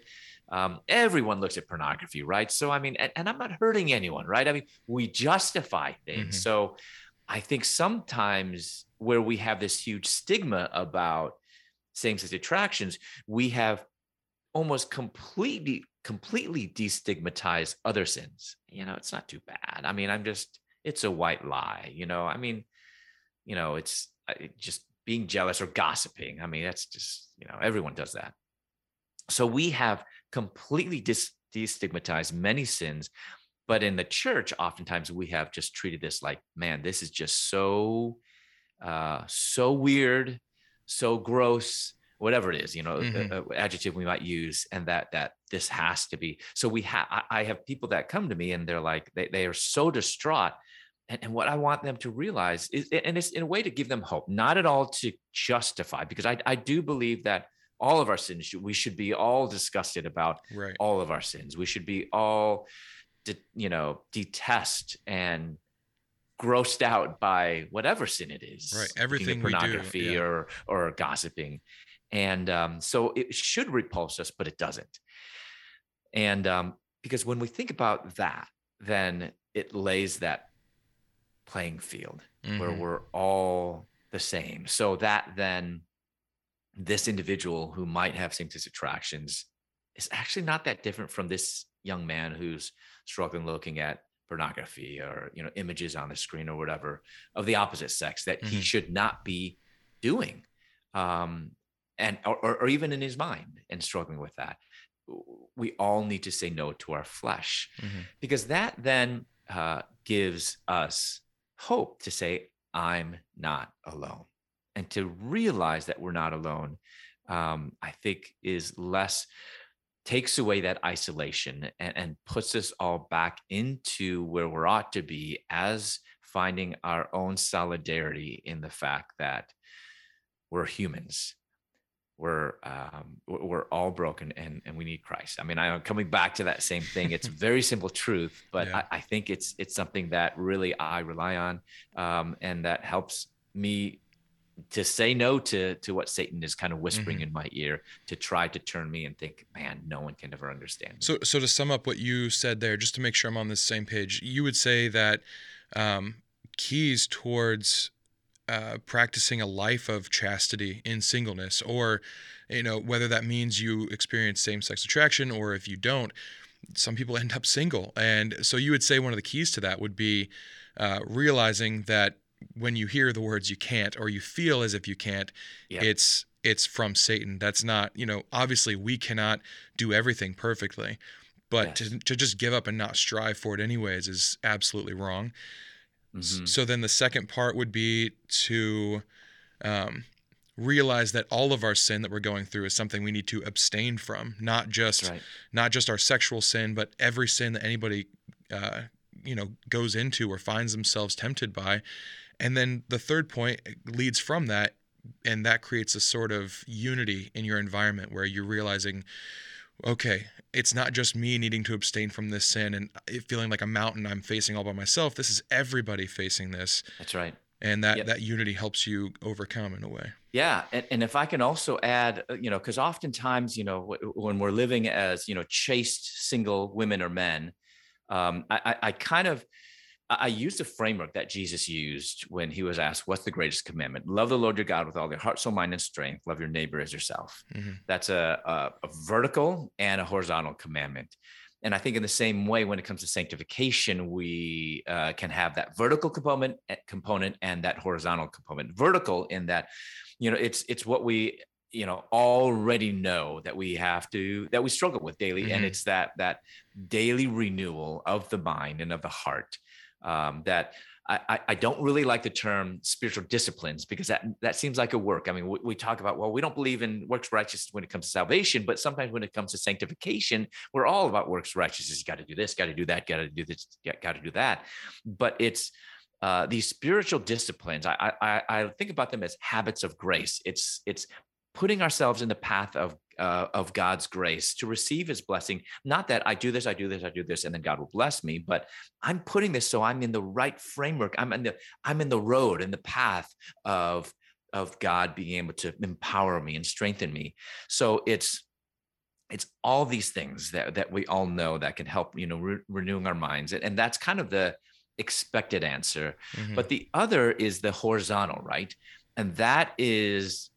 Um, everyone looks at pornography, right? So I mean, and, and I'm not hurting anyone, right? I mean, we justify things. Mhm. So I think sometimes where we have this huge stigma about same-sex attractions, we have almost completely completely destigmatize other sins. You know, it's not too bad. I mean, I'm just it's a white lie. You know, I mean, you know, it's uh, just being jealous or gossiping. I mean, that's just you know, everyone does that. So we have completely dis- destigmatized many sins, but in the church, oftentimes we have just treated this like, man, this is just so, uh, so weird, so gross, whatever it is, you know, Mhm. uh, uh, adjective we might use, and that that this has to be. So we have, I have people that come to me and they're like, they they are so distraught. And, and what I want them to realize is, and it's in a way to give them hope, not at all to justify, because I, I do believe that all of our sins, we should be all disgusted about Right. all of our sins. We should be all, de- you know, detest and grossed out by whatever sin it is. Right. Everything we do, pornography yeah. or or gossiping, and um, so it should repulse us, but it doesn't. And um, because when we think about that, then it lays that playing field where Mhm. we're all the same. So that then this individual who might have same-sex attractions is actually not that different from this young man who's struggling looking at pornography or you know images on the screen or whatever of the opposite sex that he Mhm. should not be doing um and or, or even in his mind and struggling with that we all need to say no to our flesh Mhm. because that then uh, gives us hope to say i'm not alone and to realize that we're not alone um, i think is less takes away that isolation and, and puts us all back into where we ought to be as finding our own solidarity in the fact that we're humans we're um, we're all broken and and we need Christ. I mean, I'm coming back to that same thing. It's a very simple truth, but Yeah. I, I think it's it's something that really I rely on, um, and that helps me to say no to to what Satan is kind of whispering Mhm. in my ear to try to turn me and think, man, no one can ever understand. me." So, so to sum up what you said there, just to make sure I'm on the same page, you would say that um, keys towards uh, practicing a life of chastity in singleness, or you know whether that means you experience same-sex attraction or if you don't, some people [LAUGHS] end up single, and so you would say one of the keys to that would be uh, realizing that when you hear the words "you can't" or you feel as if you can't, Yeah. it's it's from Satan. That's not you know obviously we cannot do everything perfectly but Yes. to, to just give up and not strive for it anyways is absolutely wrong Mhm. so then the second part would be to um, realize that all of our sin that we're going through is something we need to abstain from not just right. not just our sexual sin but every sin that anybody uh, you know goes into or finds themselves tempted by and then the third point leads from that and that creates a sort of unity in your environment where you're realizing okay it's not just me needing to abstain from this sin and it feeling like a mountain i'm facing all by myself this is everybody facing this That's right. and that Yep. that unity helps you overcome in a way Yeah, and, and if I can also add, uh, you know, because oftentimes, you know, when we're living as you know chaste single women or men, um, I, I, I kind of I used a framework that Jesus used when he was asked, "What's the greatest commandment?" Love the Lord your God with all your heart, soul, mind, and strength. Love your neighbor as yourself. Mhm. That's a, a, a vertical and a horizontal commandment. And I think in the same way, when it comes to sanctification, we uh, can have that vertical component, eh, component and that horizontal component. Vertical in that, you know, it's it's what we you know already know that we have to that we struggle with daily, and Mhm. it's that that daily renewal of the mind and of the heart. Um, that I, I- don't really like the term spiritual disciplines because that that seems like a work. I mean, we, we talk about well, we don't believe in works righteousness when it comes to salvation, but sometimes when it comes to sanctification, we're all about works righteousness. You got to do this, got to do that, got to do this, got to do that. But it's uh, these spiritual disciplines. I, I I think about them as habits of grace. It's it's putting ourselves in the path of uh, of God's grace to receive his blessing. Not that I do this, I do this, I do this, and then God will bless me, but I'm putting this so I'm in the right framework. I'm in the I'm in the road and the path of of God being able to empower me and strengthen me. So it's it's all these things that that we all know that can help you know re- renewing our minds and, and that's kind of the expected answer mm-hmm. but the other is the horizontal right and that is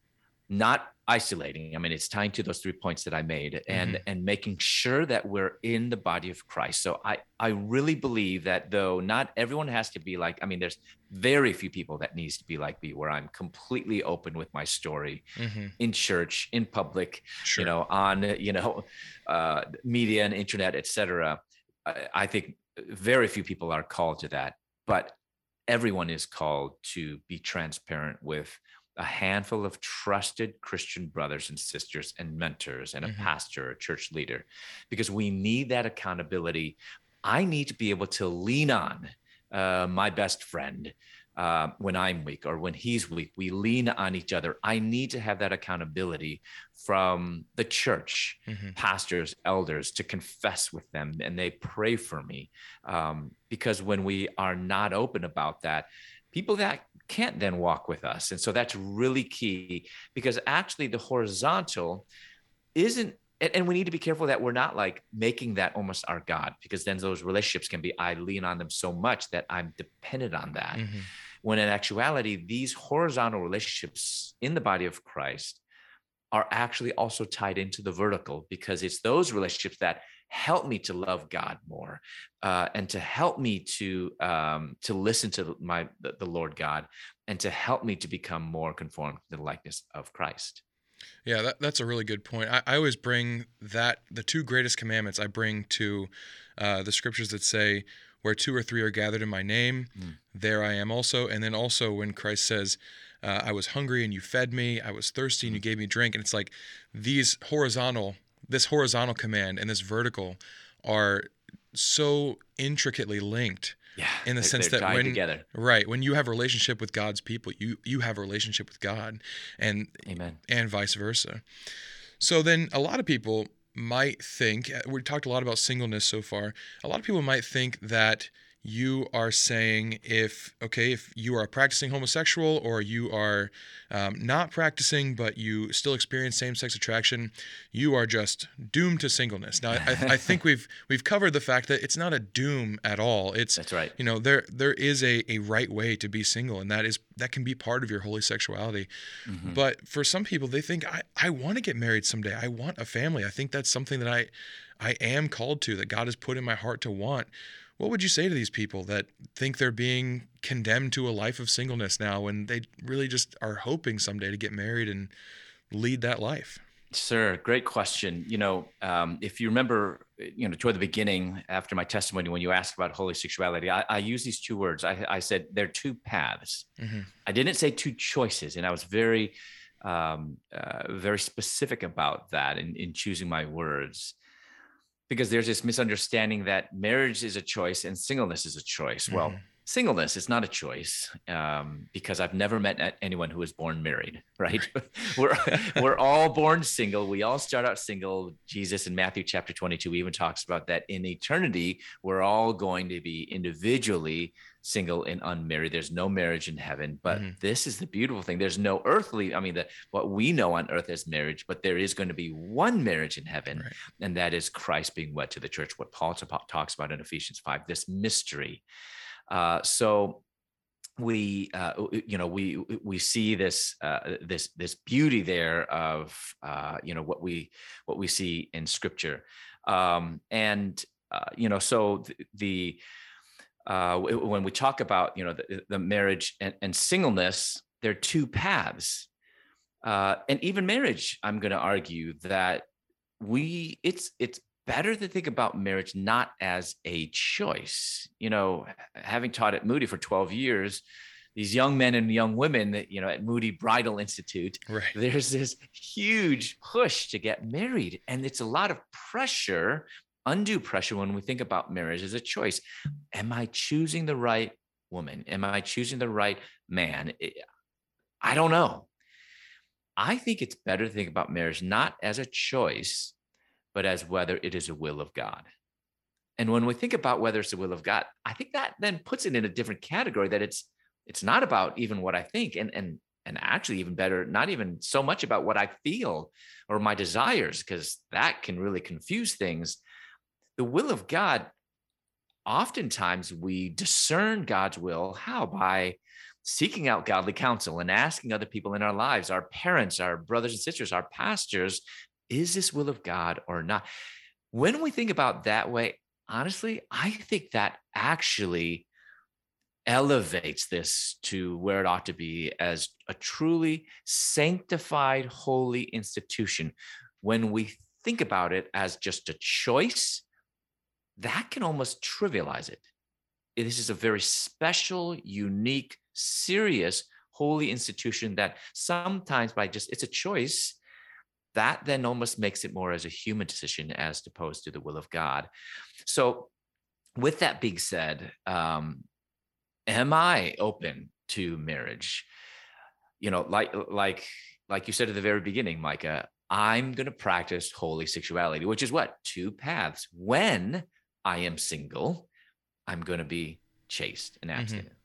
not isolating i mean it's tying to those three points that i made and mm-hmm. and making sure that we're in the body of christ so i i really believe that though not everyone has to be like i mean there's very few people that needs to be like me where i'm completely open with my story mm-hmm. in church in public sure. you know on you know uh, media and internet etc I, I think very few people are called to that but everyone is called to be transparent with a handful of trusted Christian brothers and sisters and mentors and a mm-hmm. pastor, a church leader, because we need that accountability. I need to be able to lean on uh, my best friend uh, when I'm weak or when he's weak. We lean on each other. I need to have that accountability from the church, mm-hmm. pastors, elders, to confess with them and they pray for me. Um, because when we are not open about that, people that can't then walk with us. And so that's really key because actually the horizontal isn't and, we need to be careful that we're not like making that almost our god because then those relationships can be i lean on them so much that i'm dependent on that mm-hmm. when in actuality these horizontal relationships in the body of christ are actually also tied into the vertical because it's those relationships that help me to love God more, uh, and to help me to um, to listen to my the, Lord God, and to help me to become more conformed to the likeness of Christ. Yeah, that, that's a really good point. I, I, always bring that the two greatest commandments I bring to uh, the scriptures that say, "Where two or three are gathered in my name, mm. there I am also." And then also when Christ says, uh, "I was hungry and you fed me; I was thirsty and you mm. gave me drink," and it's like these horizontal this horizontal command and this vertical are so intricately linked yeah, in the sense that when together. right when you have a relationship with God's people, you you have a relationship with God, and amen, and vice versa. So then, a lot of people might think uh, we talked a lot about singleness so far. A lot of people might think that you are saying if okay if you are a practicing homosexual or you are um, not practicing but you still experience same-sex attraction you are just doomed to singleness. Now I, I, [LAUGHS] think we've we've covered the fact that it's not a doom at all. It's that's right. you know there there is a, a right way to be single and that is that can be part of your holy sexuality. Mm-hmm. but for some people they think i i want to get married someday. I want a family. I think that's something that i i am called to that god has put in my heart to want what would you say to these people that think they're being condemned to a life of singleness now when they really just are hoping someday to get married and lead that life? Sir, great question. You know, um, if you remember, you know, toward the beginning after my testimony, when you asked about holy sexuality, I, I use these two words. I, I said there are two paths. Mm-hmm. I didn't say two choices, and I was very, um, uh, very specific about that in, in choosing my words because there's this misunderstanding that marriage is a choice and singleness is a choice. Mm-hmm. Well, singleness is not a choice um, because I've never met anyone who was born married. [LAUGHS] Right? [LAUGHS] we're [LAUGHS] we're all born single. We all start out single. Jesus in Matthew chapter 22 even talks about that in eternity we're all going to be individually single and unmarried. There's no marriage in heaven, but mm-hmm. this is the beautiful thing. There's no earthly, I mean, the, what we know on earth as marriage, but there is going to be one marriage in heaven, right. and that is Christ being wed to the church, what Paul talks about in Ephesians 5, this mystery. Uh, so we uh, you know we we see this uh, this this beauty there of uh, you know what we what we see in scripture um, and uh, you know so the, the uh, when we talk about you know the, the marriage and, and, singleness, there are two paths, and even marriage. I'm going to argue that we it's it's better to think about marriage not as a choice. You know, having taught at Moody for 12 years, these young men and young women that you know at Moody Bible Institute, right. there's this huge push to get married, and it's a lot of pressure undue pressure when we think about marriage as a choice. Am I choosing the right woman? Am I choosing the right man? I don't know. I think it's better to think about marriage not as a choice, but as whether it is a will of God. And when we think about whether it's the will of God, I think that then puts it in a different category that it's it's not about even what I think and and and actually even better, not even so much about what I feel or my desires, because that can really confuse things. The will of God, oftentimes we discern God's will. How? By seeking out godly counsel and asking other people in our lives, our parents, our brothers and sisters, our pastors, is this will of God or not? When we think about that way, honestly, I think that actually elevates this to where it ought to be as a truly sanctified, holy institution. When we think about it as just a choice, that can almost trivialize it. This is a very special, unique, serious, holy institution that sometimes by just it's a choice that then almost makes it more as a human decision as opposed to the will of God. So, with that being said, um, am I open to marriage? You know, like like like you said at the very beginning, Micah, I'm going to practice holy sexuality, which is what two paths. When I am single, I'm going to be chaste and mm-hmm. abstinent. Mm-hmm.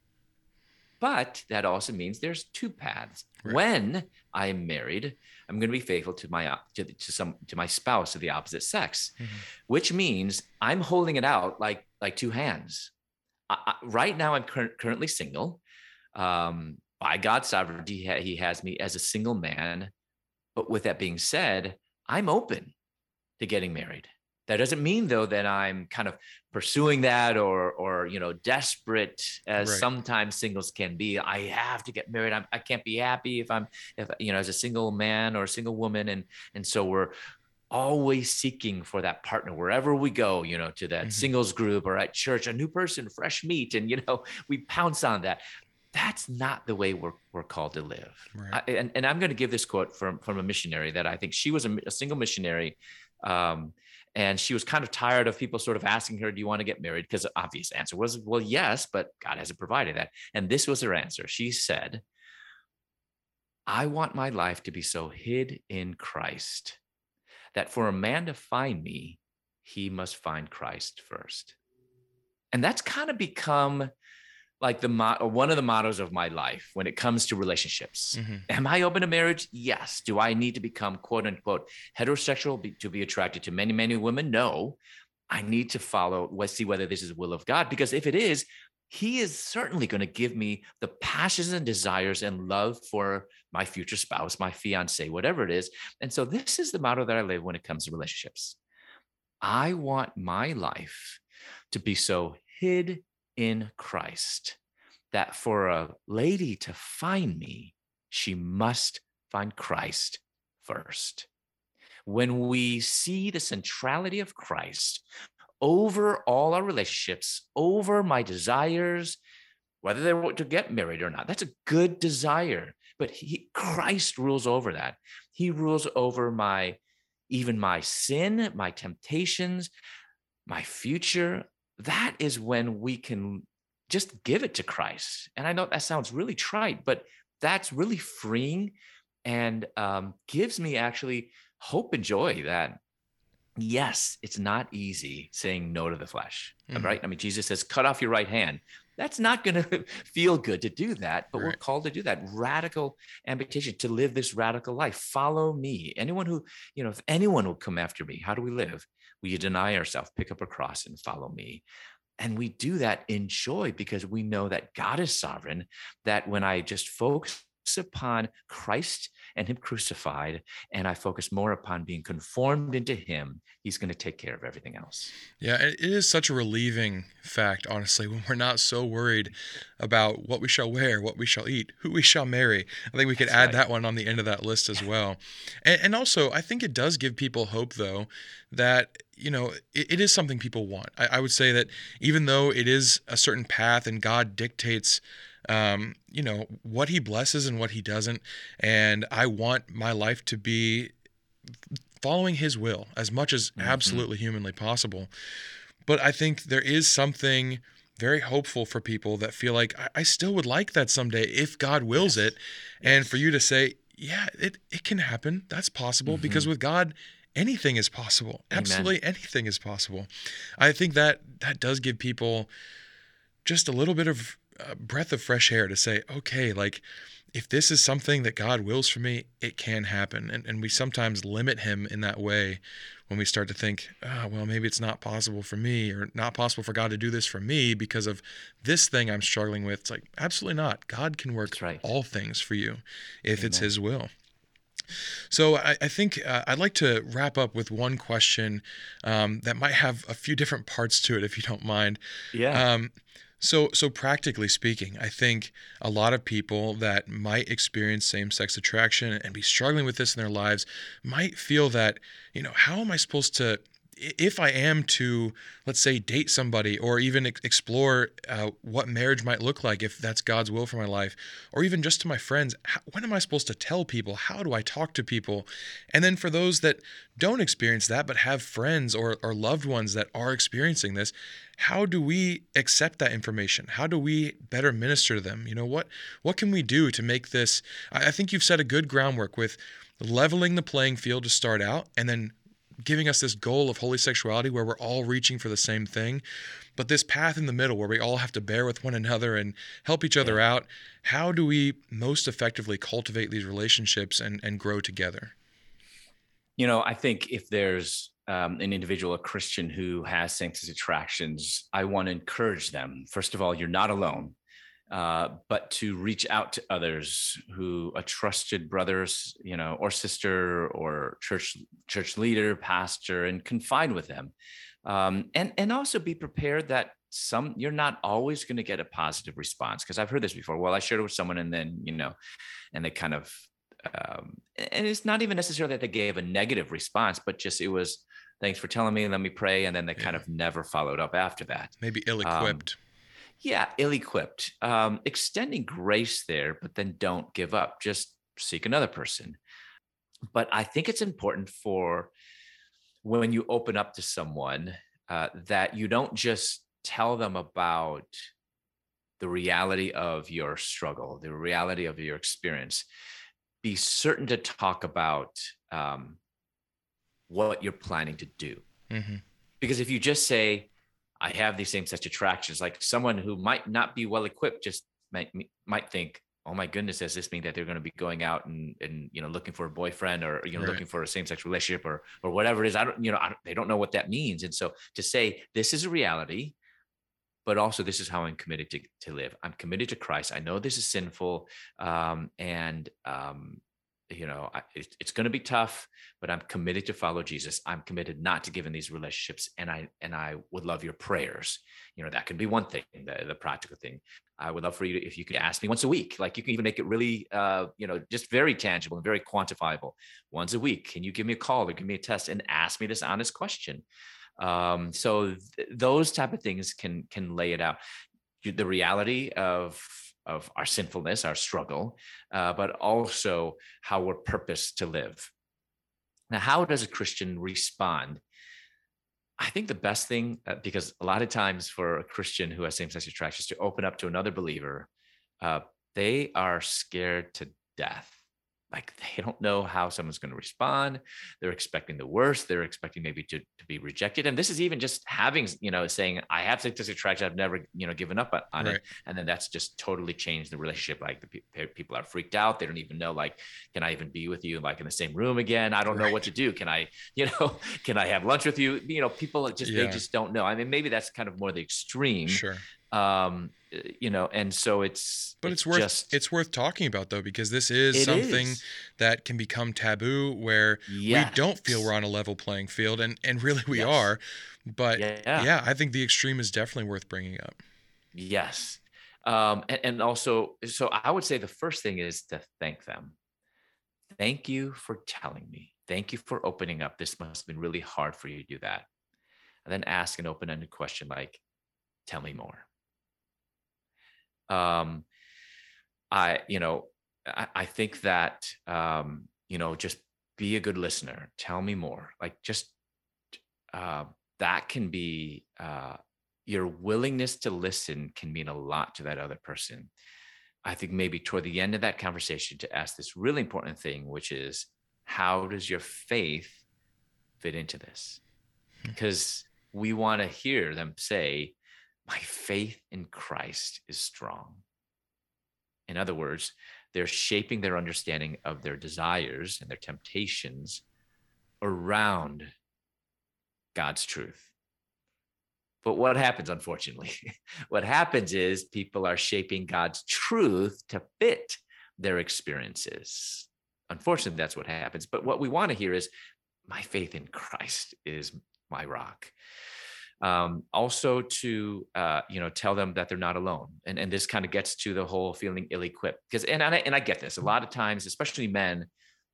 But that also means there's two paths. Right. When I am married, I'm going to be faithful to my to, to some to my spouse of the opposite sex, mm-hmm. which means I'm holding it out like like two hands. I, I, right now, I'm cur- currently single. Um, by God's sovereignty, he, he has me as a single man. But with that being said, I'm open to getting married. That doesn't mean though that I'm kind of pursuing that or or you know desperate as right. sometimes singles can be. I have to get married. I'm, I can't be happy if I'm if you know as a single man or a single woman and and so we're always seeking for that partner wherever we go you know to that mm-hmm. singles group or at church a new person fresh meat and you know [LAUGHS] we pounce on that that's not the way we're, we're called to live right. I, and, and i'm going to give this quote from from a missionary that i think she was a, a single missionary um, and she was kind of tired of people sort of asking her do you want to get married? Because the obvious answer was well yes but god hasn't provided that. And this was her answer. She said i want my life to be so hid in christ that for a man to find me he must find christ first. And that's kind of become like the one of the mottos of my life when it comes to relationships. Mm-hmm. Am I open to marriage? Yes. Do I need to become quote unquote heterosexual be, to be attracted to many many women? No. I need to follow. Let's see whether this is the will of God because if it is, He is certainly going to give me the passions and desires and love for my future spouse, my fiance, whatever it is. And so this is the motto that I live when it comes to relationships. I want my life to be so hid in Christ that for a lady to find me, she must find Christ first. When we see the centrality of Christ over all our relationships, over my desires, whether they want to get married or not, that's a good desire. But he, Christ rules over that. He rules over my even my sin, my temptations, my future, that is when we can just give it to Christ. And I know that sounds really trite, but that's really freeing and um, gives me actually hope and joy that yes, it's not easy saying no to the flesh, mm-hmm. right? I mean, Jesus says, cut off your right hand. That's not going [LAUGHS] to feel good to do that, but right. we're called to do that radical amputation, to live this radical life. Follow me. Anyone who, you know, if anyone will come after me, how do we live? We deny ourselves, pick up a cross and follow me. And we do that in joy because we know that God is sovereign, that when I just focus upon Christ and Him crucified, and I focus more upon being conformed into Him, He's going to take care of everything else. Yeah, it is such a relieving fact, honestly, when we're not so worried about what we shall wear, what we shall eat, who we shall marry. I think we could That's add right. that one on the end of that list as well. And, and also, I think it does give people hope, though, that you know it, it is something people want. I, I would say that even though it is a certain path and God dictates um, you know, what he blesses and what he doesn't. And I want my life to be following his will as much as mm-hmm. absolutely humanly possible. But I think there is something very hopeful for people that feel like I, I still would like that someday if God wills yes. it. Yes. And for you to say, yeah, it it can happen. That's possible Mm-hmm. because with God, anything is possible. Amen. Absolutely anything is possible. I think that that does give people just a little bit of uh, breath of fresh air to say, okay, like if this is something that God wills for me, it can happen. And and we sometimes limit Him in that way when we start to think, oh, well, maybe it's not possible for me or not possible for God to do this for me because of this thing I'm struggling with. It's like, absolutely not. God can work right. all things for you if it's His will. So I, I think uh, I'd like to wrap up with one question um, that might have a few different parts to it, if you don't mind. Yeah. Um, so, so practically speaking, I think a lot of people that might experience same-sex attraction and be struggling with this in their lives might feel that, you know, how am I supposed to, if I am to, let's say, date somebody or even explore uh, what marriage might look like if that's God's will for my life, or even just to my friends, how, when am I supposed to tell people? How do I talk to people? And then for those that don't experience that but have friends or, or loved ones that are experiencing this, how do we accept that information? How do we better minister to them? You know, what what can we do to make this? I, I think you've set a good groundwork with leveling the playing field to start out and then giving us this goal of holy sexuality where we're all reaching for the same thing. But this path in the middle where we all have to bear with one another and help each other out, how do we most effectively cultivate these relationships and, and grow together? you know, I think if there's um, an individual, a Christian who has same-sex attractions, I want to encourage them. First of all, you're not alone, uh, but to reach out to others who a trusted brothers, you know, or sister, or church church leader, pastor, and confide with them, um, and and also be prepared that some you're not always going to get a positive response because I've heard this before. Well, I shared it with someone, and then you know, and they kind of um, and it's not even necessarily that they gave a negative response, but just it was thanks for telling me, let me pray, and then they kind of never followed up after that. Maybe ill-equipped. Yeah, ill-equipped, um, extending grace there, but then don't give up. Just seek another person. But I think it's important for when you open up to someone uh, that you don't just tell them about the reality of your struggle, the reality of your experience. Be certain to talk about um, what you're planning to do hmm because if you just say i have these same sex attractions like someone who might not be well equipped just might might think oh my goodness does this mean that they're going to be going out and and you know looking for a boyfriend or you know Right. looking for a same sex relationship or or whatever it is? I don't you know I don't, they don't know what that means. And so to say this is a reality but also this is how i'm committed to, to live. I'm committed to christ. I know this is sinful um and um you know I, it, it's going to be tough but i'm committed to follow jesus. I'm committed not to give in these relationships and i and i would love your prayers. You know that could be one thing the, the practical thing. I would love for you to, if you could ask me once a week like you can even make it really uh you know just very tangible and very quantifiable. Once a week can you give me a call or give me a test and ask me this honest question? Um so th- those type of things can can lay it out. The reality of of our sinfulness our struggle uh, but also how we're purposed to live now, how does a Christian respond? I think the best thing, uh, because a lot of times for a Christian who has same sex attractions to open up to another believer, uh, they are scared to death. Like [LAUGHS] they don't know how someone's going to respond. They're expecting the worst. They're expecting maybe to, to be rejected. And this is even just having, you know, saying, I have sex attraction. I've never, you know, given up on, on Right. it. And then that's just totally changed the relationship. Like the pe- people are freaked out. They don't even know, like, can I even be with you like in the same room again? I don't know what to do. Can I, [LAUGHS] you know, can I have lunch with you? You know, people just they just don't know. I mean, maybe that's kind of more the extreme. Sure. Um, you know, and so it's But it's, worth just it's worth talking about though because this is something is. that can become taboo where we don't feel we're on a level playing field and and really we Yes. are. But Yeah. yeah, I think the extreme is definitely worth bringing up. Yes. Um, and, and also, so I would say the first thing is to thank them. Thank you for telling me. Thank you for opening up. This must have been really hard for you to do that. And then ask an open ended question like, tell me more. Um, I, you know, I, I think that, um, you know, just be a good listener. Tell me more. Like, just uh, that can be uh, your willingness to listen can mean a lot to that other person. I think maybe toward the end of that conversation to ask this really important thing, which is how does your faith fit into this? Hmm. Because we want to hear them say, My faith in Christ is strong. In other words, they're shaping their understanding of their desires and their temptations around God's truth. But what happens, unfortunately? [LAUGHS] what happens is people are shaping God's truth to fit their experiences. Unfortunately, that's what happens. But what we want to hear is my faith in Christ is my rock. Um, also to uh, you know tell them that they're not alone, and and this kind of gets to the whole feeling ill-equipped because and and I, and I get this a lot of times, especially men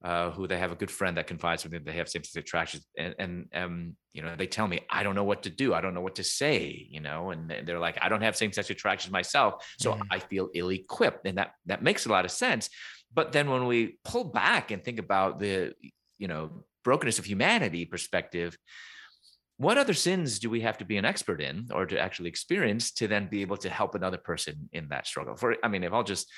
uh, who they have a good friend that confides with them. They have same-sex attractions, and, and um, you know, they tell me, I don't know what to do. I don't know what to say. You know, and they're like, I don't have same-sex attractions myself, so mm. I feel ill-equipped, and that that makes a lot of sense. But then when we pull back and think about the, you know, brokenness of humanity perspective, what other sins do we have to be an expert in or to actually experience to then be able to help another person in that struggle? For I mean, if I'll just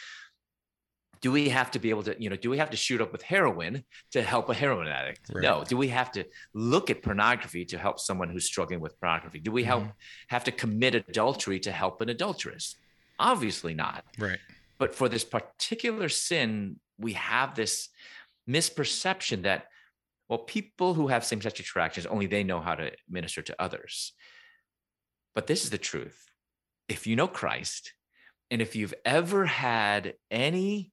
do we have to be able to you know do we have to shoot up with heroin to help a heroin addict right. no do we have to look at pornography to help someone who's struggling with pornography do we help mm-hmm. have to commit adultery to help an adulteress obviously not right but for this particular sin we have this misperception that well people who have same-sex attractions only they know how to minister to others but this is the truth if you know christ and if you've ever had any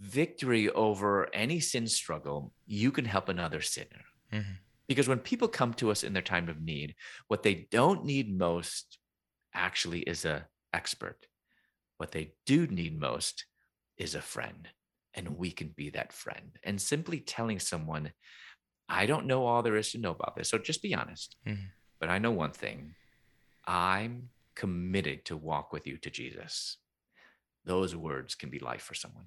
victory over any sin struggle, you can help another sinner. Mm-hmm. Because when people come to us in their time of need, what they don't need most actually is a expert. What they do need most is a friend. And we can be that friend. And simply telling someone, I don't know all there is to know about this. So just be honest. Mm-hmm. But I know one thing I'm committed to walk with you to Jesus. Those words can be life for someone.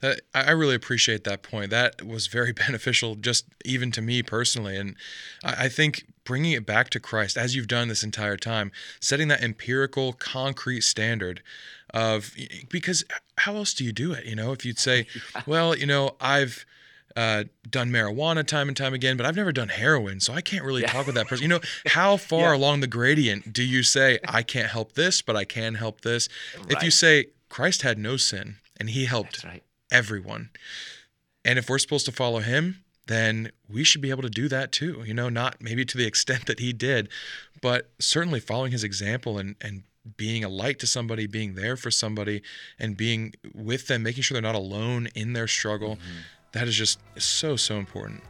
That I really appreciate that point. That was very [LAUGHS] beneficial, just even to me personally. And I think bringing it back to Christ, as you've done this entire time, setting that empirical, concrete standard of because how else do you do it? You know, if you'd say, [LAUGHS] well, you know, I've uh, done marijuana time and time again, but I've never done heroin, so I can't really yeah. talk with that person. You know, [LAUGHS] how far yeah. along the gradient do you say I can't help this, but I can help this? Right. If you say Christ had no sin, and he helped right. everyone. And if we're supposed to follow him, then we should be able to do that too. You know, not maybe to the extent that he did, but certainly following his example and and being a light to somebody, being there for somebody, and being with them, making sure they're not alone in their struggle. Mm-hmm. That is just so so important.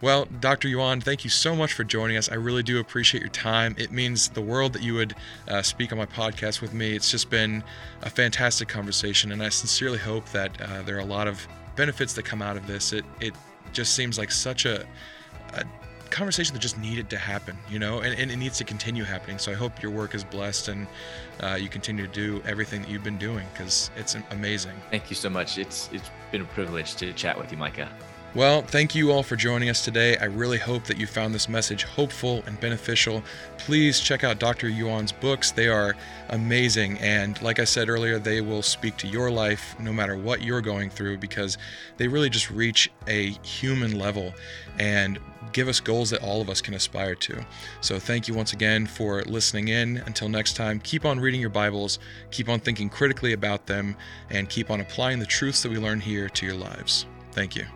Well, Dr. Yuan, thank you so much for joining us. I really do appreciate your time. It means the world that you would uh, speak on my podcast with me. It's just been a fantastic conversation, and I sincerely hope that uh, there are a lot of benefits that come out of this. It it just seems like such a, a conversation that just needed to happen, you know, and, and, it needs to continue happening. So I hope your work is blessed and uh, you continue to do everything that you've been doing because it's amazing. Thank you so much. It's it's been a privilege to chat with you, Micah. Well, thank you all for joining us today. I really hope that you found this message hopeful and beneficial. Please check out Dr. Yuan's books. They are amazing. And like I said earlier, they will speak to your life no matter what you're going through because they really just reach a human level and give us goals that all of us can aspire to. So thank you once again for listening in. Until next time, keep on reading your Bibles, keep on thinking critically about them, and keep on applying the truths that we learn here to your lives. Thank you.